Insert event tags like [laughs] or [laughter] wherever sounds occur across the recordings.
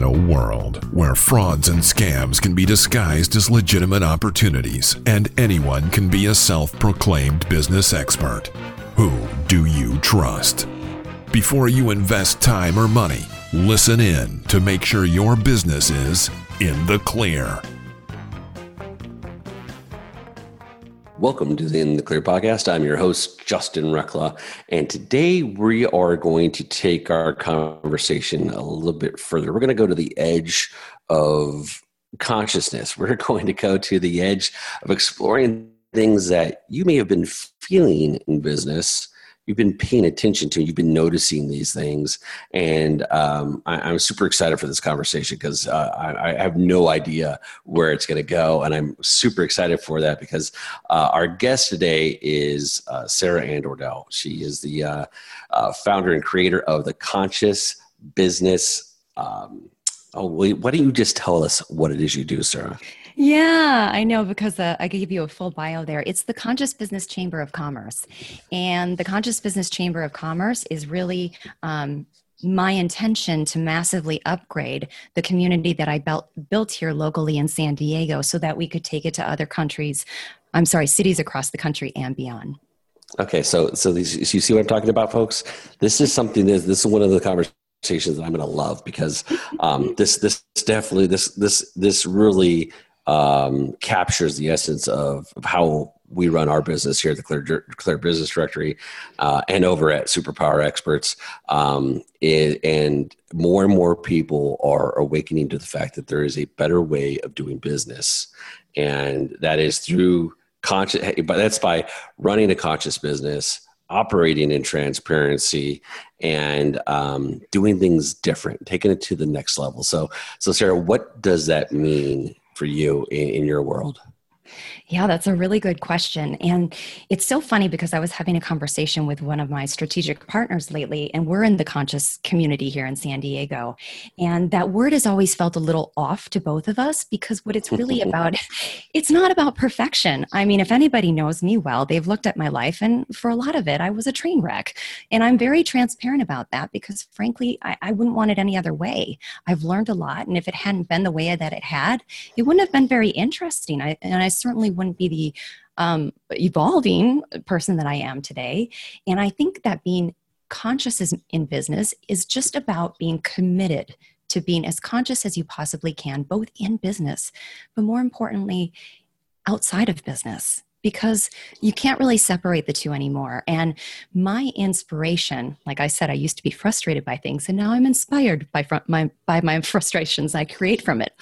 In a world where frauds and scams can be disguised as legitimate opportunities and anyone can be a self proclaimed business expert, who do you trust? Before you invest time or money, listen in to make sure your business is in the clear. Welcome to the In the Clear podcast. I'm your host, Justin Reckla. and today we are going to take our conversation a little bit further. We're going to go to the edge of consciousness. We're [laughs] going to go to the edge of exploring things that you may have been feeling in business you've been paying attention to, you've been noticing these things, and um, I, am super excited for this conversation because uh, I, I, have no idea where it's going to go, and I'm super excited for that because uh, our guest today is uh, Sarah Andordell. She is the uh, uh, founder and creator of the Conscious Business. Um, oh, wait, why don't you just tell us what it is you do, Sarah? Yeah, I know because uh, I gave you a full bio there. It's the Conscious Business Chamber of Commerce. And the Conscious Business Chamber of Commerce is really um, my intention to massively upgrade the community that I built, built here locally in San Diego so that we could take it to other countries. I'm sorry, cities across the country and beyond. Okay, so so these you see what I'm talking about, folks. This is something that this is one of the conversations that I'm going to love because um, this this definitely this this this really um, captures the essence of, of, how we run our business here at the Clear, Clear Business Directory uh, and over at Superpower Experts. Um, it, and more and more people are awakening to the fact that there is a better way of doing business. And that is through conscious, but that's by running a conscious business operating in transparency and um, doing things different, taking it to the next level. So, so Sarah, what does that mean for you in, in your world? Yeah, that's a really good question. And it's so funny because I was having a conversation with one of my strategic partners lately, and we're in the conscious community here in San Diego. And that word has always felt a little off to both of us because what it's really [laughs] about, it's not about perfection. I mean, if anybody knows me well, they've looked at my life, and for a lot of it, I was a train wreck. And I'm very transparent about that because, frankly, I, I wouldn't want it any other way. I've learned a lot, and if it hadn't been the way that it had, it wouldn't have been very interesting. I, and I certainly wouldn't be the um, evolving person that I am today. And I think that being conscious in business is just about being committed to being as conscious as you possibly can, both in business, but more importantly, outside of business because you can't really separate the two anymore. And my inspiration, like I said, I used to be frustrated by things, and now I'm inspired by, fr- my, by my [laughs] frustrations. I create from it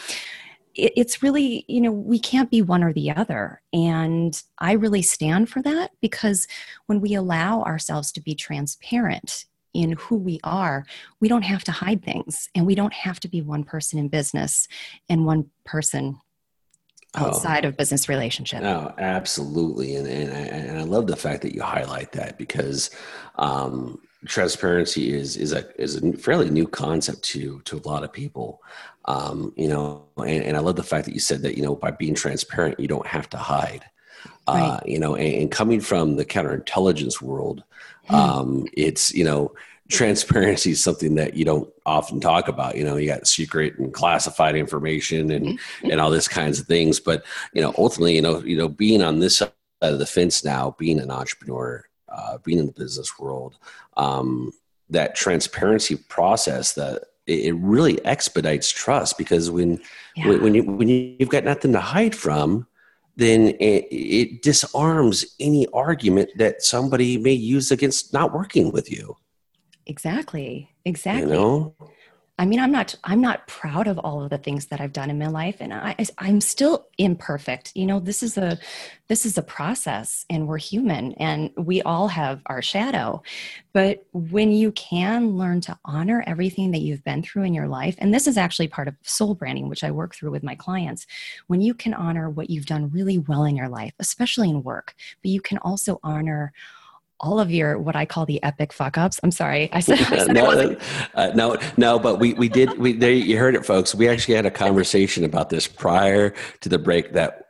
it's really you know we can't be one or the other. And i really stand for that because when we allow ourselves to be transparent in who we are we don't have to hide things and we don't have to be one person in business and one person oh. outside oh, of business relationship no absolutely. And, and, and i love the fact that you highlight that because um, transparency is is a is a fairly new concept to to a lot of people um, you know and, and i love the fact that you said that you know by being transparent you don't have to hide uh, right. uh, you know and, and, coming from the counterintelligence world hmm. um, it's you know transparency is something that you don't often talk about you know you got secret and classified information and mm-hmm. and all this kinds of things but you know ultimately you know you know being on this side of the fence now being an entrepreneur uh, being in the business world, um, that transparency process that it really expedites trust because when yeah. when you when you've got nothing to hide from, then it, it, disarms any argument that somebody may use against not working with you. Exactly. Exactly. You know? I mean, I'm not I'm not proud of all of the things that I've done in my life, and I, I'm still imperfect. You know, this is a this is a process, and we're human, and we all have our shadow. But when you can learn to honor everything that you've been through in your life, and this is actually part of soul branding, which I work through with my clients, when you can honor what you've done really well in your life, especially in work, but you can also honor all of your what I call the epic fuck ups. I'm sorry, I said, [laughs] I said no, uh, no, no, but we we did we there you heard it, folks. We actually had a conversation about this prior to the break that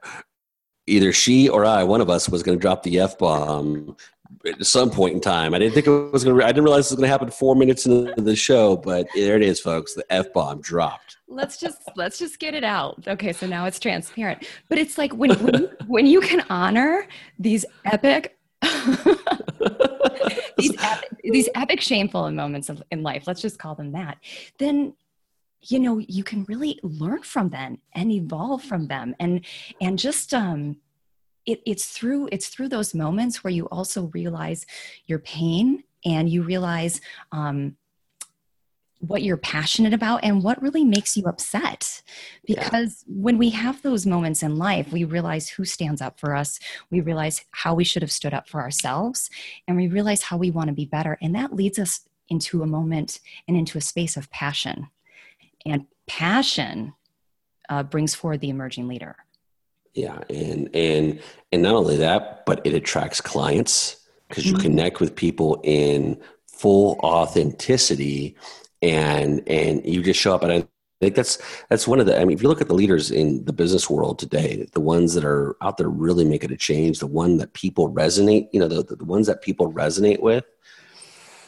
either she or I, one of us, was going to drop the f bomb at some point in time. I didn't think it was going to. I didn't realize it was going to happen four minutes into the show, but there it is, folks. The f bomb dropped. Let's just let's just get it out. Okay, so now it's transparent. But it's like when when you, when you can honor these epic. [laughs] these, [laughs] epic, these epic shameful moments in life let's just call them that. Then you know you can really learn from them and evolve from them. And and just um it, it's through it's through those moments where you also realize your pain and you realize um what you're passionate about and what really makes you upset. Because yeah. when we have those moments in life, we realize who stands up for us, we realize how we should have stood up for ourselves, and we realize how we want to be better. And that leads us into a moment and into a space of passion and passion uh, brings forward the emerging leader yeah and and and not only that but it attracts clients because you mm-hmm. connect with people in full authenticity and and you just show up and I think that's that's one of the I mean if you look at the leaders in the business world today the ones that are out there really making a change the one that people resonate you know the, the ones that people resonate with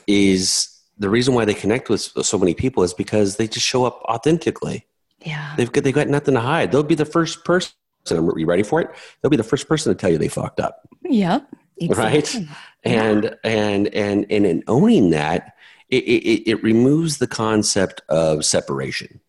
is the reason why they connect with so many people is because they just show up authentically. Yeah. They've got, they've got nothing to hide. They'll be the first person. Are you ready for it? They'll be the first person to tell you they fucked up. Yep. Exactly. Right. And, yeah. and, and, and in owning that, it, it, it removes the concept of separation.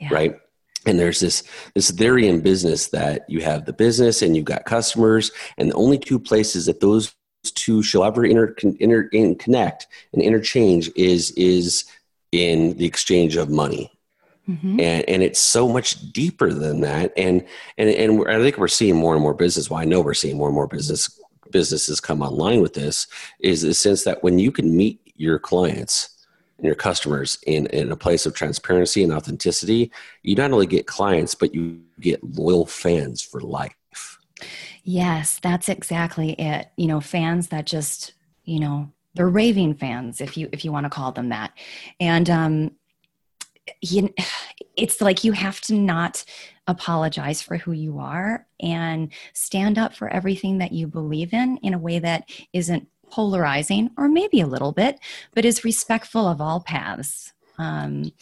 Yeah. Right. And there's this this theory in business that you have the business and you've got customers, and the only two places that those two shall ever inter, inter, connect and interchange is is in the exchange of money mm-hmm. and and it's so much deeper than that and and and i think we're seeing more and more business well i know we're seeing more and more business businesses come online with this is the sense that when you can meet your clients and your customers in, in a place of transparency and authenticity you not only get clients but you get loyal fans for life Yes, that's exactly it. You know, fans that just, you know, they're raving fans, if you if you want to call them that. And um, you, it's like you have to not apologize for who you are and stand up for everything that you believe in in a way that isn't polarizing or maybe a little bit, but is respectful of all paths. Um,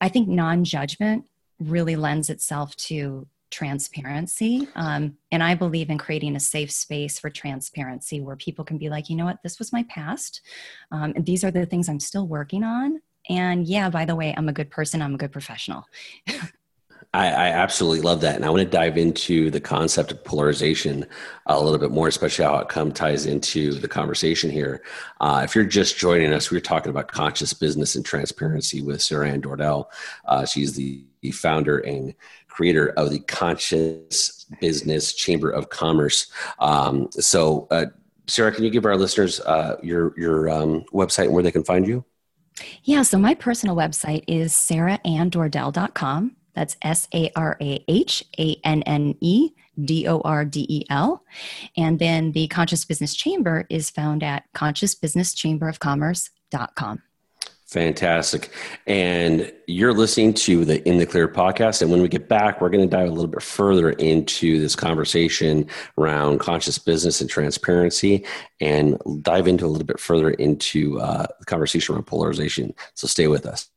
I think non judgment really lends itself to transparency. Um, and I believe in creating a safe space for transparency where people can be like, you know what, this was my past. Um, and these are the things I'm still working on. And yeah, by the way, I'm a good person, I'm a good professional. [laughs] I, I, absolutely love that. And I want to dive into the concept of polarization a little bit more, especially how it come ties into the conversation here. Uh, if you're just joining us, we are talking about conscious business and transparency with Sarah Ann Dordell. Uh, she's the, founder and creator of the Conscious Business Chamber of Commerce. Um, so, uh, Sarah, can you give our listeners uh, your your um, website and where they can find you? Yeah, so my personal website is sarahannedordell.com. That's S A R A H A N N E D O R D E L. And then the Conscious Business Chamber is found at consciousbusinesschamberofcommerce.com. Fantastic. And you're listening to the In the Clear podcast. And when we get back, we're going to dive a little bit further into this conversation around conscious business and transparency and dive into a little bit further into uh, the conversation around polarization. So stay with us.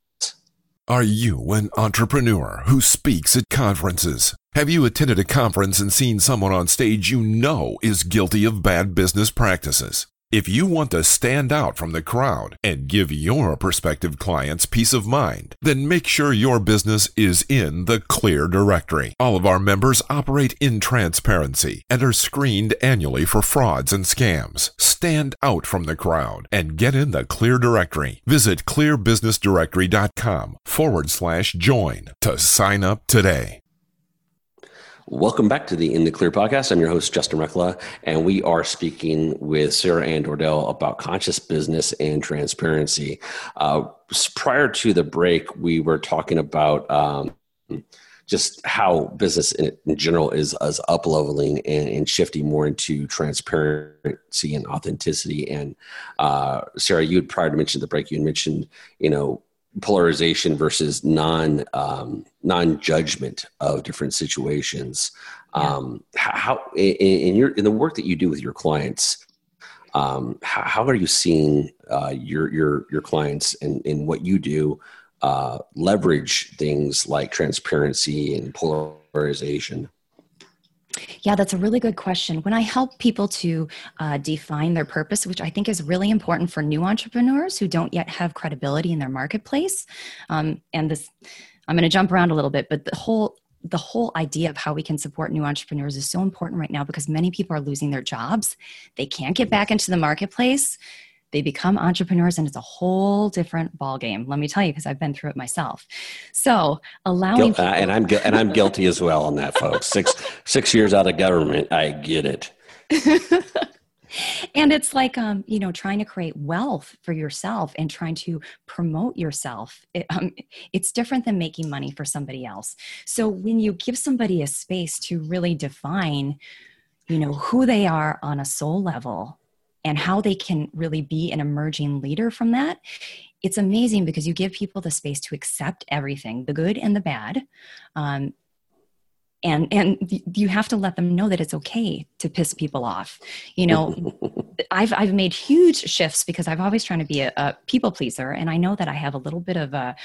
Are you an entrepreneur who speaks at conferences? Have you attended a conference and seen someone on stage you know is guilty of bad business practices? If you want to stand out from the crowd and give your prospective clients peace of mind, then make sure your business is in the Clear Directory. All of our members operate in transparency and are screened annually for frauds and scams. Stand out from the crowd and get in the Clear Directory. Visit clearbusinessdirectory.com forward slash join to sign up today. Welcome back to the In the Clear podcast. I'm your host, Justin Reckla, and we are speaking with Sarah Ann Dordell about conscious business and transparency. Uh, prior to the break, we were talking about um, just how business in, in general is, is up leveling and, and, shifting more into transparency and authenticity. And uh, Sarah, you had prior to mention the break, you had mentioned, you know, polarization versus non um, non judgment of different situations. Yeah. Um, how in, in, your in the work that you do with your clients, um, how, how, are you seeing uh, your your your clients and in what you do uh, leverage things like transparency and polarization? Yeah, that's a really good question. When I help people to uh, define their purpose, which I think is really important for new entrepreneurs who don't yet have credibility in their marketplace, um, and this, I'm going to jump around a little bit, but the whole the whole idea of how we can support new entrepreneurs is so important right now because many people are losing their jobs. They can't get back into the marketplace they become entrepreneurs and it's a whole different ballgame let me tell you because i've been through it myself. So allowing people- uh, and i'm and i'm guilty as well on that folks. Six six years out of government i get it. [laughs] And it's like um, you know trying to create wealth for yourself and trying to promote yourself it, um, it's different than making money for somebody else. So when you give somebody a space to really define you know who they are on a soul level and how they can really be an emerging leader from that it's amazing because you give people the space to accept everything the good and the bad. Um, and and you have to let them know that it's okay to piss people off. You know [laughs] i've i've made huge shifts because i've always trying to be a, a, people pleaser and i know that i have a little bit of a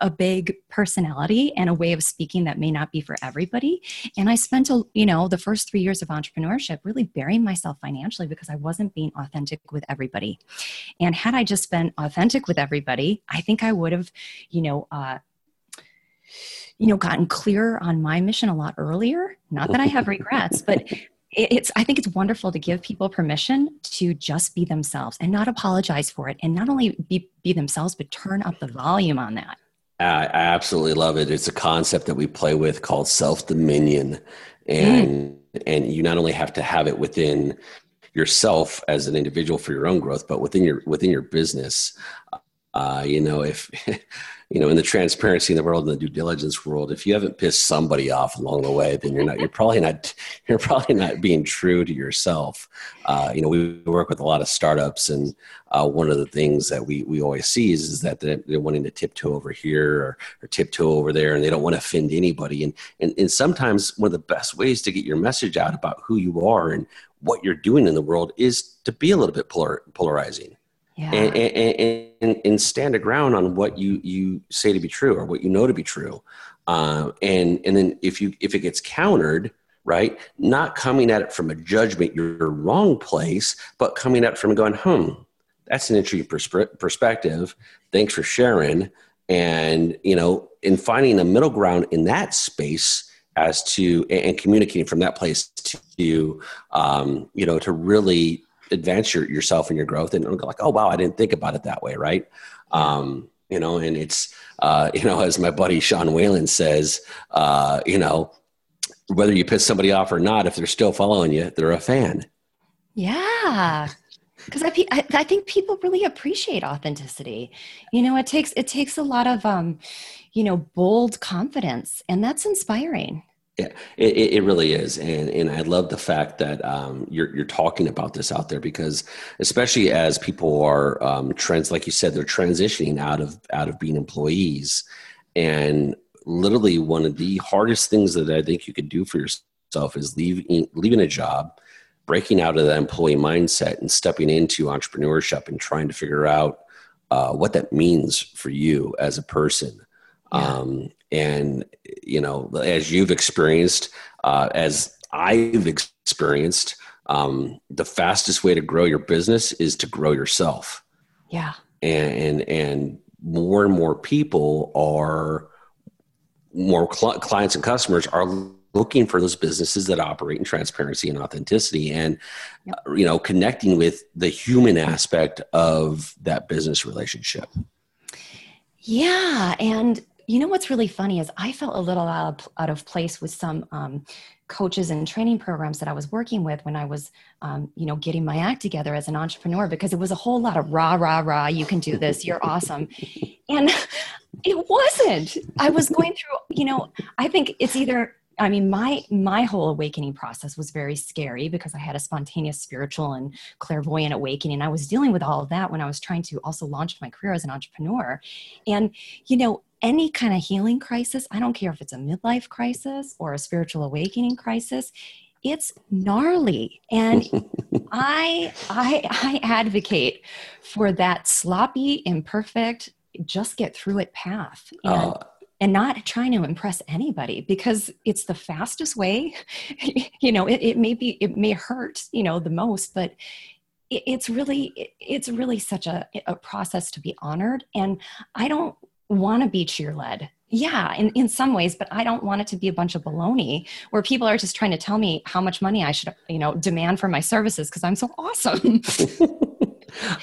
a big personality and a way of speaking that may not be for everybody. And i spent a you know the first 3 years of entrepreneurship really burying myself financially because i wasn't being authentic with everybody. And had i just been authentic with everybody i think i would have you know uh, you know gotten clearer on my mission a lot earlier. Not that i have regrets but it's i think it's wonderful to give people permission to just be themselves and not apologize for it and not only be, be themselves but turn up the volume on that. I, I absolutely love it. It's a concept that we play with called self-dominion. And mm. and you not only have to have it within yourself as an individual for your own growth but within your within your business. Uh, you know if [laughs] you know, in the transparency in the world, in the due diligence world, if you haven't pissed somebody off along the way, then you're not, you're probably not, [laughs] you're probably not being true to yourself. Uh, you know, we work with a lot of startups, and uh, one of the things that we we always see is, is that they're, they're wanting to tiptoe over here or, or tiptoe over there, and they don't want to offend anybody. And, and and sometimes one of the best ways to get your message out about who you are and what you're doing in the world is to be a little bit polar, polarizing yeah. and, and, and, and, stand a ground on what you, you say to be true or what you know to be true. Uh, and, and then if you, if it gets countered, right, not coming at it from a judgment, you're wrong place, but coming at it from going, hmm, that's an interesting persp- perspective. Thanks for sharing. And, you know, in finding a middle ground in that space as to, and communicating from that place to, um, you know, to really advance your, yourself and your growth and like, oh wow, I didn't think about it that way, right? Um, you know, and it's uh, [laughs] you know, as my buddy Sean Whalen says, uh, you know, whether you piss somebody off or not, if they're still following you, they're a fan. Yeah. Because I, I, I think people really appreciate authenticity. You know, it takes it takes a lot of um, you know, bold confidence, and that's inspiring. Yeah, it, it really is, and and I love the fact that um, you're you're talking about this out there because, especially as people are um, trends, like you said, they're transitioning out of out of being employees, and literally one of the hardest things that I think you could do for yourself is leaving leaving a job, breaking out of that employee mindset, and stepping into entrepreneurship and trying to figure out uh, what that means for you as a person. Yeah. Um, and you know as you've experienced uh, as i've experienced um, the fastest way to grow your business is to grow yourself yeah and and, and more and more people are more cl- clients and customers are looking for those businesses that operate in transparency and authenticity and yep. uh, you know connecting with the human aspect of that business relationship yeah and you know what's really funny is I felt a little out of, out of place with some um, coaches and training programs that I was working with when I was, um, you know, getting my act together as an entrepreneur because it was a whole lot of rah, rah, rah, you can do this, you're awesome. And it wasn't. I was going through, you know, I think it's either I mean, my my whole awakening process was very scary because I had a spontaneous spiritual and clairvoyant awakening. I was dealing with all of that when I was trying to also launch my career as an entrepreneur. And you know, any kind of healing crisis, I don't care if it's a midlife crisis or a spiritual awakening crisis, it's gnarly. And [laughs] I I I advocate for that sloppy, imperfect, just get through it path. And, uh, and not trying to impress anybody because it's the fastest way [laughs] you know it, it may be it may hurt you know the most but it's really it's really such a, a process to be honored and i don't want to be cheer led yeah in, in some ways but i don't want it to be a bunch of baloney where people are just trying to tell me how much money i should you know demand for my services because i'm so awesome [laughs]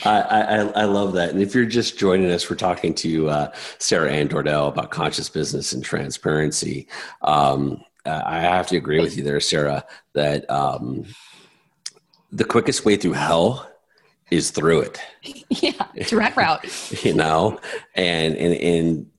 I, I, I, love that. And if you're just joining us, we're talking to uh, Sarah Ann Dordell about conscious business and transparency. Um, I have to agree with you there, Sarah, that um, the quickest way through hell is through it. [laughs] Yeah, direct route. [laughs] you know, and, and, and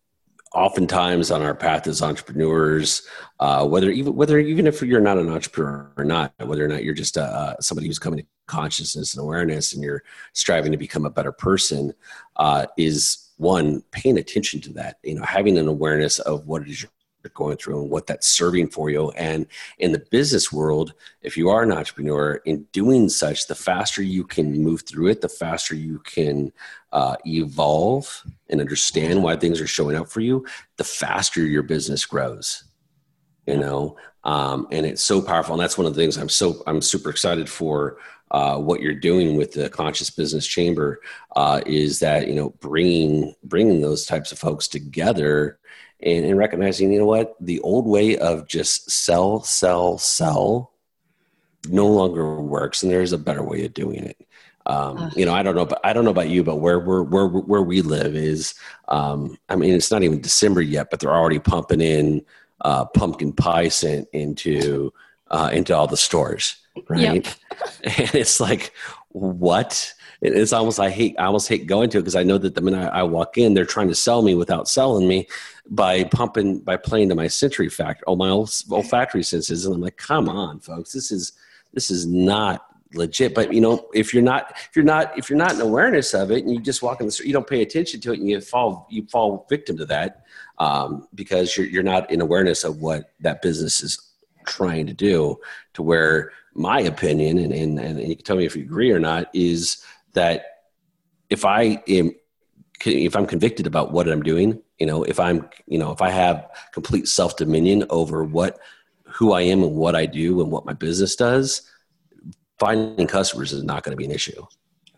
oftentimes on our path as entrepreneurs, uh, whether even whether even if you're not an entrepreneur or not, whether or not you're just uh, somebody who's coming to consciousness and awareness, and you're striving to become a better person, uh, is one paying attention to that. You know, having an awareness of what it is you're going through and what that's serving for you. And in the business world, if you are an entrepreneur, in doing such, the faster you can move through it, the faster you can uh, evolve and understand why things are showing up for you, the faster your business grows. You know, um, and it's so powerful, and that's one of the things I'm so I'm super excited for. Uh, what you're doing with the conscious business chamber uh, is that you know bringing bringing those types of folks together and, and recognizing, you know what, the old way of just sell, sell, sell no longer works, and there's a better way of doing it. Um, you know, I don't know, but I don't know about you, but where we're where where we live is, um, I mean, it's not even December yet, but they're already pumping in uh, pumpkin pie scent into uh, into all the stores, right? Yep. [laughs] and it's like, what? It's almost I hate I almost hate going to it because I know that the minute I walk in, they're trying to sell me without selling me, by pumping by playing to my sensory factor oh my olfactory senses. And i'm like come on folks. This is this is not legit. But you know if you're not if you're not if you're not in awareness of it and you just walk in the street you don't pay attention to it and you fall you fall victim to that um, because you're, you're not in awareness of what that business is trying to do to where my opinion and, and, and you can tell me if you agree or not is that if i am if i'm convicted about what i'm doing you know if i'm you know if i have complete self dominion over what who i am and what i do and what my business does finding customers is not going to be an issue.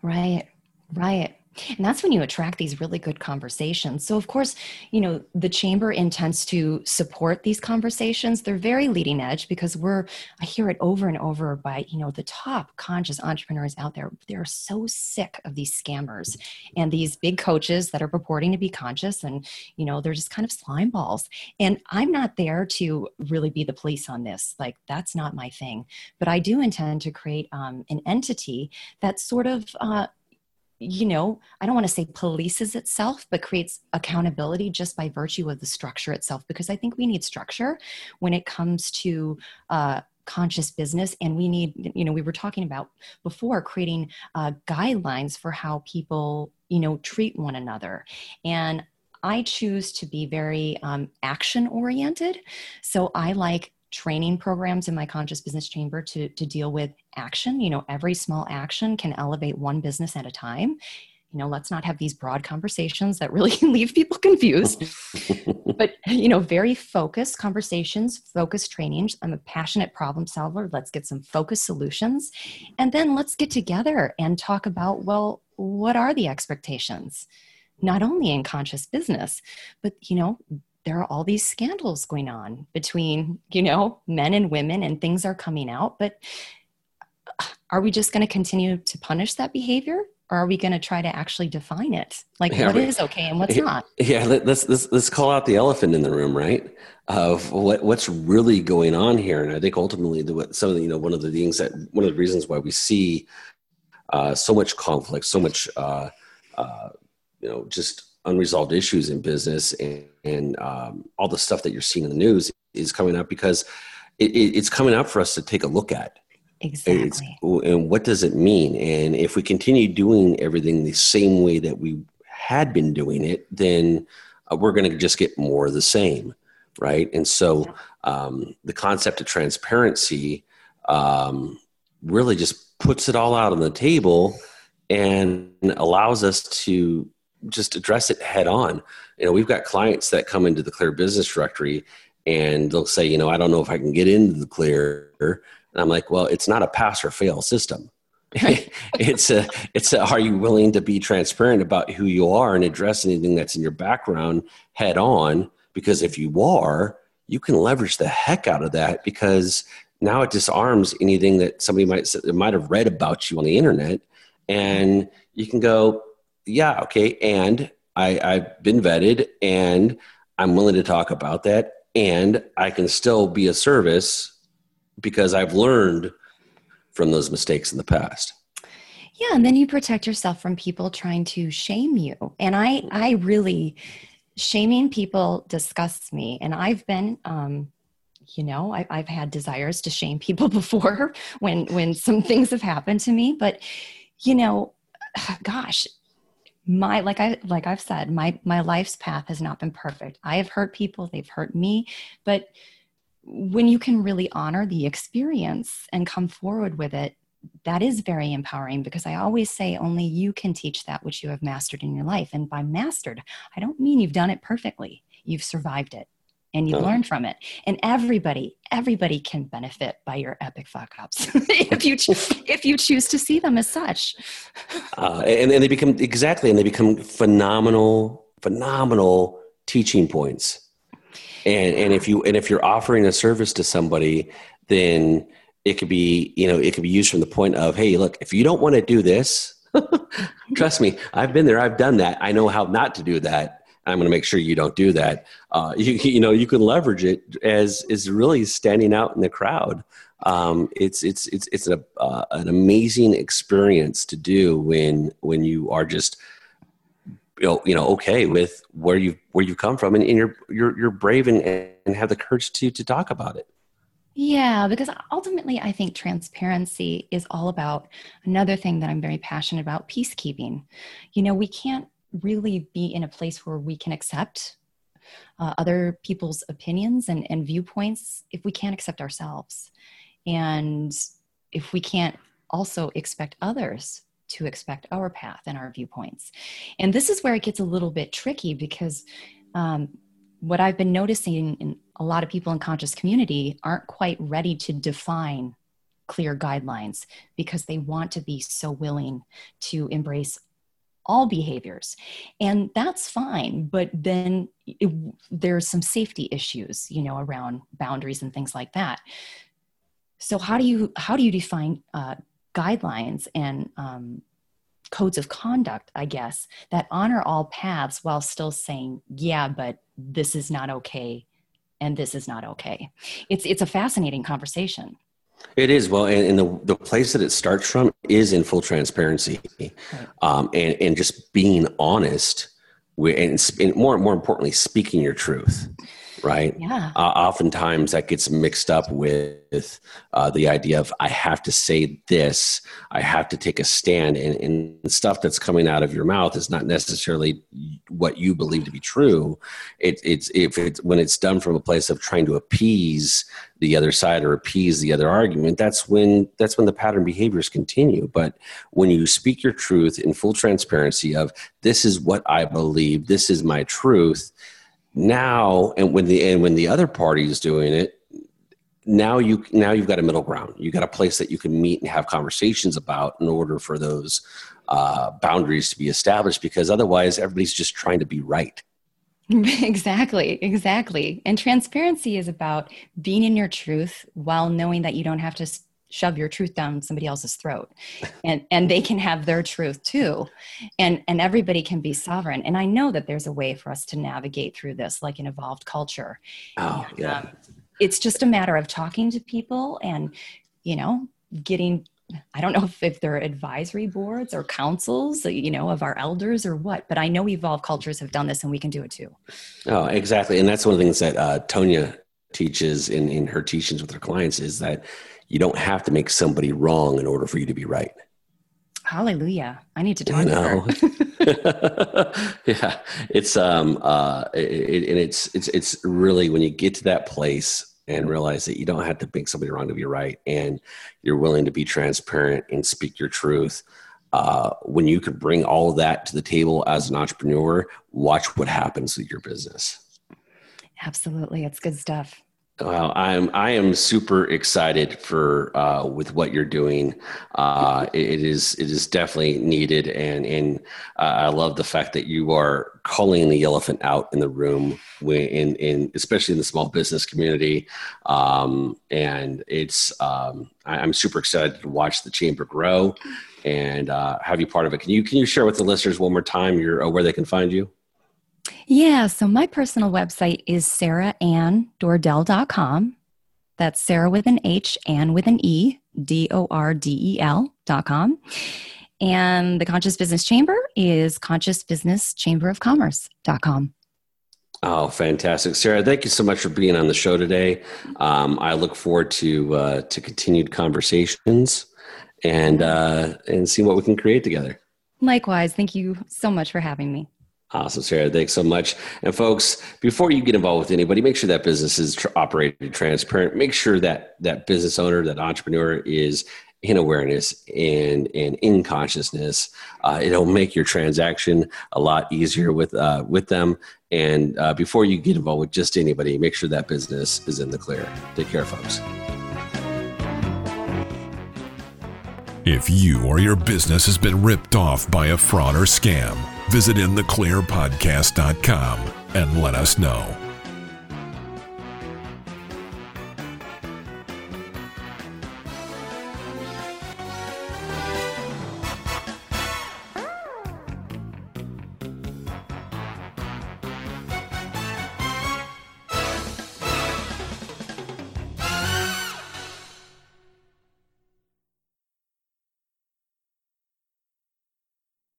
Right right and that's when you attract these really good conversations. So, of course, you know, the chamber intends to support these conversations. They're very leading edge because we're, I hear it over and over by, you know, the top conscious entrepreneurs out there. They're so sick of these scammers and these big coaches that are purporting to be conscious and, you know, they're just kind of slime balls. And I'm not there to really be the police on this. Like, that's not my thing. But I do intend to create um, an entity that sort of, uh, you know, I don't want to say polices itself, but creates accountability just by virtue of the structure itself, because I think we need structure when it comes to uh, conscious business. And we need, you know, we were talking about before creating uh, guidelines for how people, you know, treat one another. And I choose to be very um, action oriented. So I like training programs in my conscious business chamber to, to deal with action. You know, every small action can elevate one business at a time. You know, let's not have these broad conversations that really [laughs] leave people confused. [laughs] but, you know, very focused conversations, focused trainings. I'm a passionate problem solver. Let's get some focused solutions. And then let's get together and talk about, well, what are the expectations? Not only in conscious business, but, you know, there are all these scandals going on between you know men and women and things are coming out but are we just going to continue to punish that behavior? Or are we going to try to actually define it? Like yeah, what is okay and what's yeah, not? yeah let's, let's let's call out the elephant in the room right? Of what what's really going on here. And i think ultimately the, what some of the, you know one of the things that one of the reasons why we see uh, so much conflict so much uh, uh, you know just unresolved issues in business and, and um, all the stuff that you're seeing in the news is coming up because it, it, it's coming up for us to take a look at. Exactly. It's, and what does it mean? And if we continue doing everything the same way that we had been doing it, then uh, we're going to just get more of the same, right? And so um, the concept of transparency um, really just puts it all out on the table and allows us to just address it head on. You know, we've got clients that come into the Clear Business Directory and they'll say, you know, I don't know if I can get into the Clear. And I'm like, well, it's not a pass or fail system. [laughs] it's a, it's a, are you willing to be transparent about who you are and address anything that's in your background head on? Because if you are, you can leverage the heck out of that because now it disarms anything that somebody might might have read about you on the internet, and you can go, yeah, okay, and I, I've been vetted, and I'm willing to talk about that, and I can still be a service because I've learned from those mistakes in the past. Yeah, and then you protect yourself from people trying to shame you. And I I really shaming people disgusts me. And I've been um you know I, have had desires to shame people [laughs] before when when some things have happened to me but you know [sighs] gosh my like i like i've said my my life's path has not been perfect. I have hurt people they've hurt me but when you can really honor the experience and come forward with it that is very empowering because I always say only you can teach that which you have mastered in your life. And by mastered, I don't mean you've done it perfectly, you've survived it and you learn from it. And everybody, everybody can benefit by your epic fuck ups [laughs] if you if you choose to see them as such. Uh, and, and they become exactly, and they become phenomenal, phenomenal teaching points. And and if you and if you're offering a service to somebody, then it could be you know it could be used from the point of hey, look, if you don't want to do this. [laughs] Trust me, I've been there. I've done that. I know how not to do that I'm going to make sure you don't do that. Uh, you, [laughs] you know, you can leverage it as is really standing out in the crowd. Um, it's it's it's it's a, uh, an amazing experience to do when when you are just you know, you know okay with where you where you come from and, and you're you're you're brave and, and have the courage to to talk about it. Yeah, because ultimately, I think transparency is all about another thing that I'm very passionate about peacekeeping. You know, we can't really be in a place where we can accept uh, other people's opinions and, and viewpoints if we can't accept ourselves. And if we can't also expect others to expect our path and our viewpoints. And this is where it gets a little bit tricky because um, what I've been noticing in a lot of people in conscious community aren't quite ready to define clear guidelines because they want to be so willing to embrace all behaviors and that's fine but then it, there's some safety issues you know around boundaries and things like that. So how do you how do you define uh, guidelines and um, codes of conduct i guess that honor all paths while still saying yeah but this is not okay and this is not okay? It's it's a fascinating conversation it is. Well, and, and, the the place that it starts from is in full transparency, um, and and just being honest, with, and, and more more importantly, speaking your truth right? Yeah. Uh, oftentimes that gets mixed up with uh, the idea of I have to say this, I have to take a stand, and, and, stuff that's coming out of your mouth is not necessarily what you believe to be true. It, it's if it's when it's done from a place of trying to appease the other side or appease the other argument, that's when that's when the pattern behaviors continue. But when you speak your truth in full transparency of this is what I believe, this is my truth now and when the and when the other party is doing it now you now you've got a middle ground. You got a place that you can meet and have conversations about in order for those uh, boundaries to be established because otherwise everybody's just trying to be right. [laughs] Exactly exactly. And transparency is about being in your truth while knowing that you don't have to shove your truth down somebody else's throat. [laughs] And and they can have their truth too. And and everybody can be sovereign. And i know that there's a way for us to navigate through this like an evolved culture. Oh yeah. um, it's just a matter of talking to people and you know getting i don't know if, if they're advisory boards or councils you know of our elders or what but i know evolved cultures have done this and we can do it too. Oh exactly. And that's one of the things that uh, tonya teaches in, in her teachings with her clients is that you don't have to make somebody wrong in order for you to be right. Hallelujah. I need to talk You to know? her. [laughs] yeah, it's um uh it, and it's it's it's really when you get to that place and realize that you don't have to make somebody wrong to be right, and you're willing to be transparent and speak your truth. Uh, when you could bring all of that to the table as an entrepreneur, watch what happens with your business. Absolutely. It's good stuff. Well, I'm I am super excited for uh, with what you're doing. Uh, it, is it is definitely needed, and and uh, I love the fact that you are calling the elephant out in the room, when, in in especially in the small business community. Um, and it's um, I, I'm super excited to watch the chamber grow and uh, have you part of it. Can you can you share with the listeners one more time your uh, where they can find you? Yeah, so my personal website is sarahanndordell.com. That's Sarah with an H and with an E, D O R D E L.com. And the Conscious Business Chamber is consciousbusinesschamberofcommerce.com. Oh, fantastic, Sarah! Thank you so much for being on the show today. Um, I look forward to uh, to continued conversations and uh, and see what we can create together. Likewise, thank you so much for having me. Awesome, Sarah. Thanks so much. And folks, before you get involved with anybody, make sure that business is tr- operated transparent. Make sure that that business owner, that entrepreneur, is in awareness and and in consciousness. Uh, it'll make your transaction a lot easier with uh, with them. And uh, before you get involved with just anybody, make sure that business is in the clear. Take care, folks. If you or your business has been ripped off by a fraud or scam, visit intheclearpodcast.com and let us know.